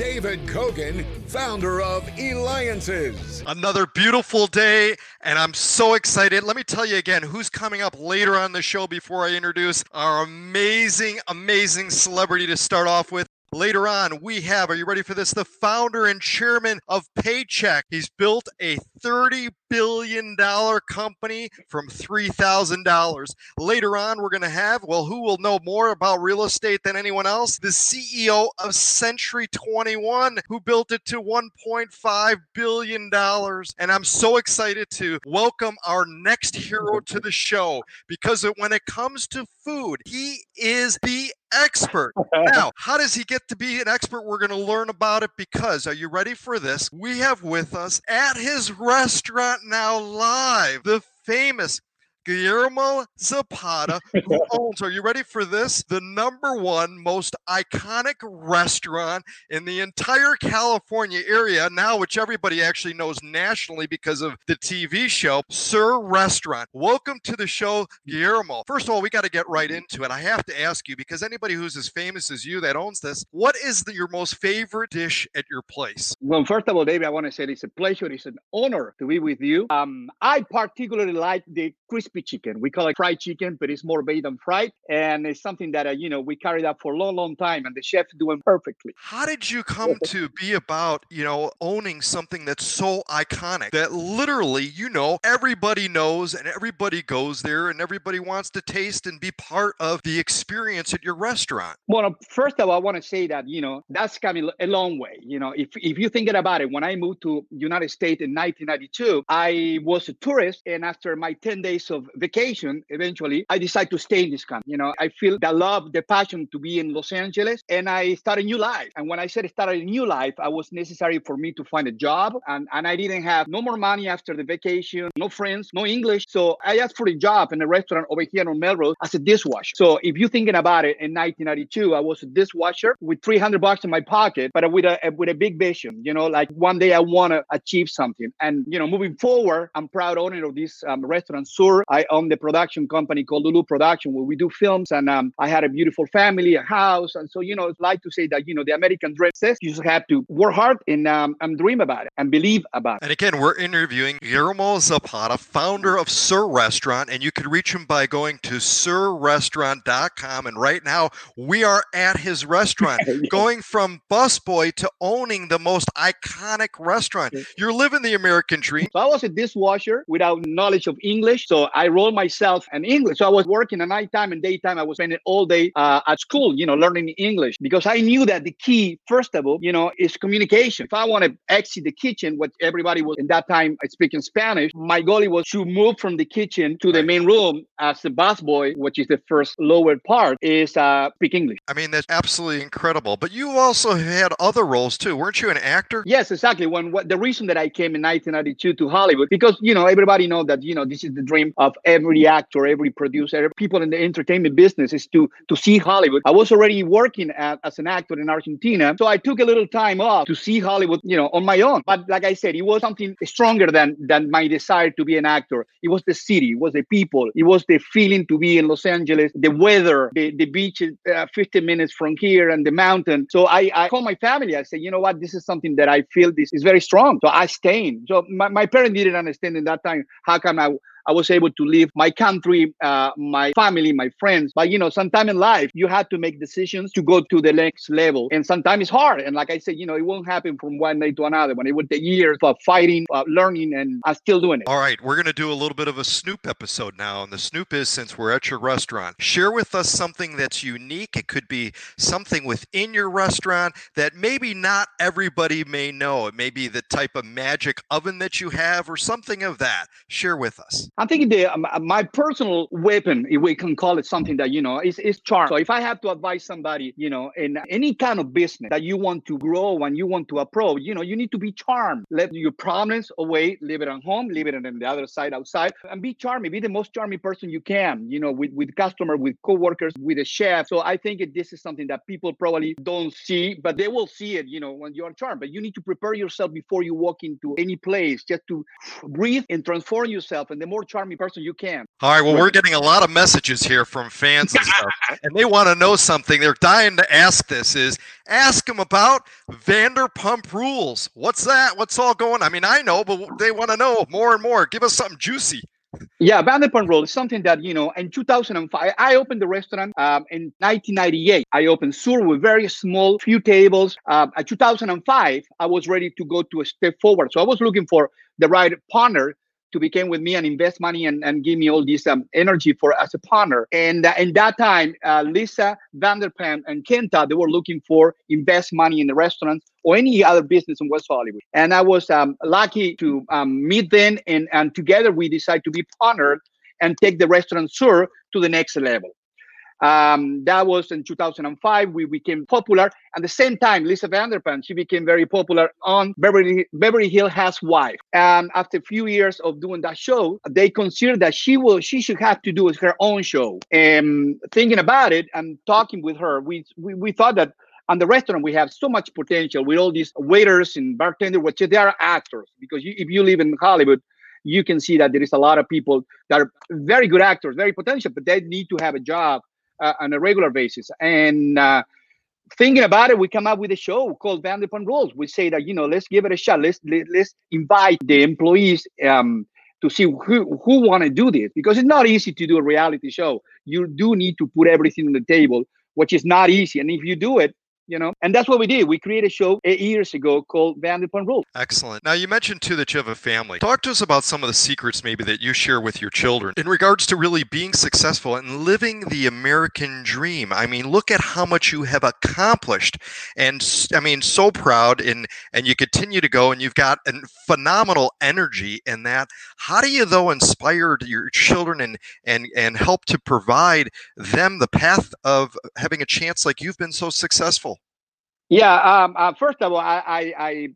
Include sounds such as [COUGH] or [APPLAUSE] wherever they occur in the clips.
David Kogan, founder of Eliances. Another beautiful day, and I'm so excited. Let me tell you again who's coming up later on the show before I introduce our amazing, amazing celebrity to start off with. Later on, we have, are you ready for this? The founder and chairman of Paychex. He's built a $30 billion company from $3,000. Later on, we're going to have, well, who will know more about real estate than anyone else? The CEO of Century 21, who built it to $1.5 billion. And I'm so excited to welcome our next hero to the show because when it comes to food, he is the expert. now, [LAUGHS] how does he get to be an expert? We're going to learn about it because, are you ready for this? We have with us at his restaurant now live the famous Guillermo Zapata, who [LAUGHS] owns, are you ready for this? The number one most iconic restaurant in the entire California area now, which everybody actually knows nationally because of the TV show, Sur Restaurant. Welcome to the show, Guillermo. First of all, we got to get right into it. I have to ask you, because anybody who's as famous as you that owns this, what is the, your most favorite dish at your place? Well, first of all, David, I want to say it's a pleasure, it's an honor to be with you. Um, I particularly like the crispy chicken. We call it fried chicken, but it's more baked than fried. And it's something that, uh, you know, we carried out for a long, long time and the chef doing perfectly. How did you come [LAUGHS] to be about, you know, owning something that's so iconic that literally, you know, everybody knows and everybody goes there and everybody wants to taste and be part of the experience at your restaurant? Well, first of all, I want to say that, you know, that's coming a long way. You know, if, if you thinking about it, when I moved to United States in 1992, I was a tourist. And after my 10 days of vacation, eventually, I decided to stay in this country. You know, I feel the love, the passion to be in Los Angeles, and I started a new life. And when I said started a new life, I was necessary for me to find a job, and, and I didn't have no more money after the vacation, no friends, no English. So I asked for a job in a restaurant over here on Melrose as a dishwasher. So if you're thinking about it, in 1992, I was a dishwasher with 300 bucks in my pocket, but with a with a big vision. You know, like one day I want to achieve something. And you know, moving forward, I'm proud owner of this um, restaurant, SUR. I own the production company called Lulu Production, where we do films. And um, I had a beautiful family, a house. And so, you know, it's like to say that, you know, the American dream says you just have to work hard and, um, and dream about it and believe about it. And again, we're interviewing Guillermo Zapata, founder of Sur Restaurant. And you can reach him by going to surrestaurant.com. And right now, we are at his restaurant, [LAUGHS] yeah. going from busboy to owning the most iconic restaurant. You're living the American dream. So I was a dishwasher without knowledge of English. So I rolled myself in English. So I was working at nighttime and daytime. I was spending all day uh, at school, you know, learning English because I knew that the key, first of all, you know, is communication. If I want to exit the kitchen, what everybody was in that time speaking Spanish, my goal was to move from the kitchen to the main room as the busboy, which is the first lower part, is uh, speak English. I mean, that's absolutely incredible. But you also had other roles too, weren't you? An actor? Yes, exactly. When what, the reason that I came in 1992 to Hollywood because you know everybody know that you know this is the dream of every actor, every producer, people in the entertainment business is to to see Hollywood. I was already working at, as an actor in Argentina, so I took a little time off to see Hollywood, you know, on my own. But like I said, it was something stronger than than my desire to be an actor. It was the city, it was the people, it was the feeling to be in Los Angeles, the weather, the the beach uh, 15 minutes from here, and the mountain. So I I called my family. I said, you know what, this is something that I feel this is very strong. So I stayed. So my, my parents didn't understand in that time how come I I was able to leave my country, uh, my family, my friends. But you know, sometime in life, you have to make decisions to go to the next level, and sometimes it's hard. And like I said, you know, it won't happen from one day to another. When it would take years of fighting, uh, learning, and I'm still doing it. All right, we're gonna do a little bit of a Snoop episode now, and the Snoop is since we're at your restaurant, share with us something that's unique. It could be something within your restaurant that maybe not everybody may know. It may be the type of magic oven that you have, or something of that. Share with us. I'm thinking the um, my personal weapon, if we can call it something that you know is is charm. So if I have to advise somebody, you know, in any kind of business that you want to grow and you want to approach, you know, you need to be charmed. Let your problems away, leave it at home, leave it on the other side outside, and be charming. Be the most charming person you can. You know, with with customer, with coworkers, with a chef. So I think this is something that people probably don't see, but they will see it. You know, when you are charmed. But you need to prepare yourself before you walk into any place, just to breathe and transform yourself. And the more more charming person you can. All right. Well, we're getting a lot of messages here from fans and stuff, [LAUGHS] and they want to know something. They're dying to ask this. Is ask them about Vanderpump Rules. What's that? What's all going? On? I mean, I know, but they want to know more and more. Give us something juicy. Yeah, Vanderpump Rules is something that, you know, in 2005, I opened the restaurant um, in 1998. I opened Sur with very small, few tables. Uh, in 2005, I was ready to go to a step forward. So I was looking for the right partner to become with me and invest money and, and give me all this um, energy for as a partner. And uh, in that time, uh, Lisa Vanderpump and Ken Todd, they were looking for invest money in the restaurants or any other business in West Hollywood. And I was um, lucky to um, meet them, and, and together we decided to be partnered and take the restaurant Sur to the next level. Um, that was in 2005. We became popular. At the same time, Lisa Vanderpump, she became very popular on Beverly, Beverly Hill Housewife. And after a few years of doing that show, they considered that she will, she should have to do her own show. And thinking about it and talking with her, we, we, we thought that on the restaurant we have so much potential with all these waiters and bartenders, which they are actors. Because you, if you live in Hollywood, you can see that there is a lot of people that are very good actors, very potential, but they need to have a job uh, on a regular basis. And uh, thinking about it, we come up with a show called Vanderpump Rules. We say that you know, let's give it a shot. Let's let, us let us invite the employees um, to see who who want to do this because it's not easy to do a reality show. You do need to put everything on the table, which is not easy. And if you do it, you know? And that's what we did. We created a show eight years ago called vanderpump rules. Excellent. Now you mentioned too that you have a family. Talk to us about some of the secrets maybe that you share with your children in regards to really being successful and living the american dream. I mean look at how much you have accomplished and i mean so proud and and you continue to go and you've got a phenomenal energy in that. How do you though inspire your children and and and help to provide them the path of having a chance like you've been so successful yeah. Um, uh, first of all, I, I, I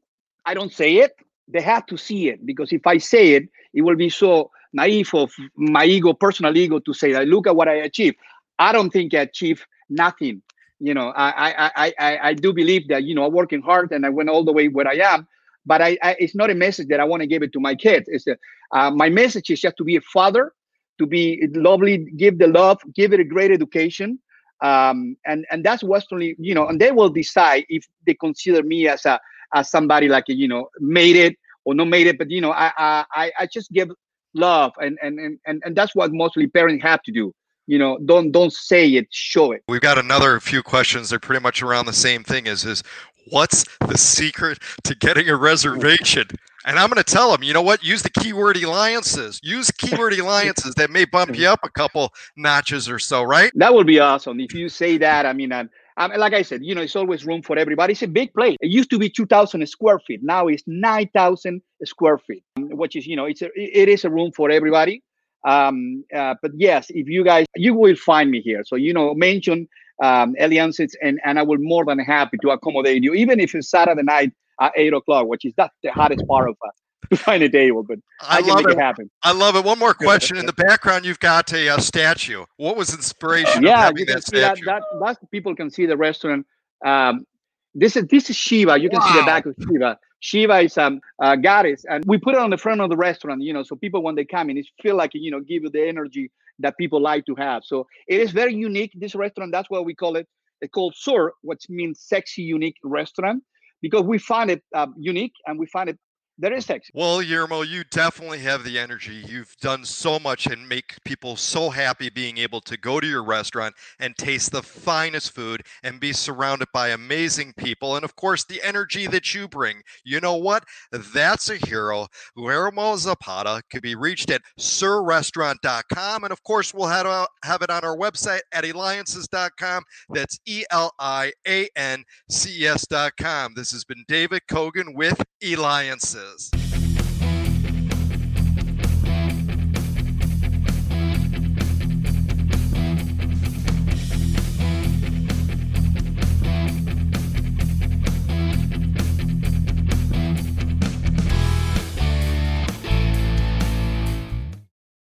I don't say it. They have to see it because if I say it, it will be so naive of my ego, personal ego, to say that look at what I achieved. I don't think I achieved nothing. You know, I I I I, do believe that you know I'm working hard and I went all the way where I am. But I, I it's not a message that I want to give it to my kids. It's a, uh, my message is just to be a father, to be lovely, give the love, give it a great education, um, and and that's what's you know, and they will decide if they consider me as a as somebody like you know made it or not made it. But you know, I I I just give love, and and and and that's what mostly parents have to do. You know don't don't say it show it. We've got another few questions. They're pretty much around the same thing. Is is what's the secret to getting a reservation and I'm going to tell them, you know what? Use the keyword eliances. Use keyword [LAUGHS] eliances that may bump you up a couple notches or so, right? That would be awesome if you say that. I mean, I'm, I'm, like I said, you know, it's always room for everybody. It's a big place. It used to be 2,000 square feet. Now it's 9,000 square feet, which is, you know, it's a, it is a room for everybody. Um, uh, but yes, if you guys, you will find me here. So, you know, mention um, eliances and, and I will more than happy to accommodate you, even if it's Saturday night at eight o'clock, which is that's the hardest part of uh, [LAUGHS] to find a table, but I, I can make it. it. happen. I love it. One more question. In the background, you've got a, a statue. What was inspiration? Yeah, you can that see that, that, that. People can see the restaurant. Um, this is this is Shiva. You can wow. see the back of Shiva. Shiva is um, a goddess, and we put it on the front of the restaurant. You know, so people when they come in, it feel like you know, give you the energy that people like to have. So it is very unique. This restaurant. That's why we call it. It's called Sur, which means sexy, unique restaurant because we find it uh, unique and we find it there is sexy. Well, Guillermo, you definitely have the energy. You've done so much and make people so happy being able to go to your restaurant and taste the finest food and be surrounded by amazing people. And of course, the energy that you bring. You know what? That's a hero. Guillermo Zapata could be reached at surrestaurant.com. And of course, we'll have, uh, have it on our website at eliances.com. That's E L I A N C E S.com. This has been David Kogan with Eliances is.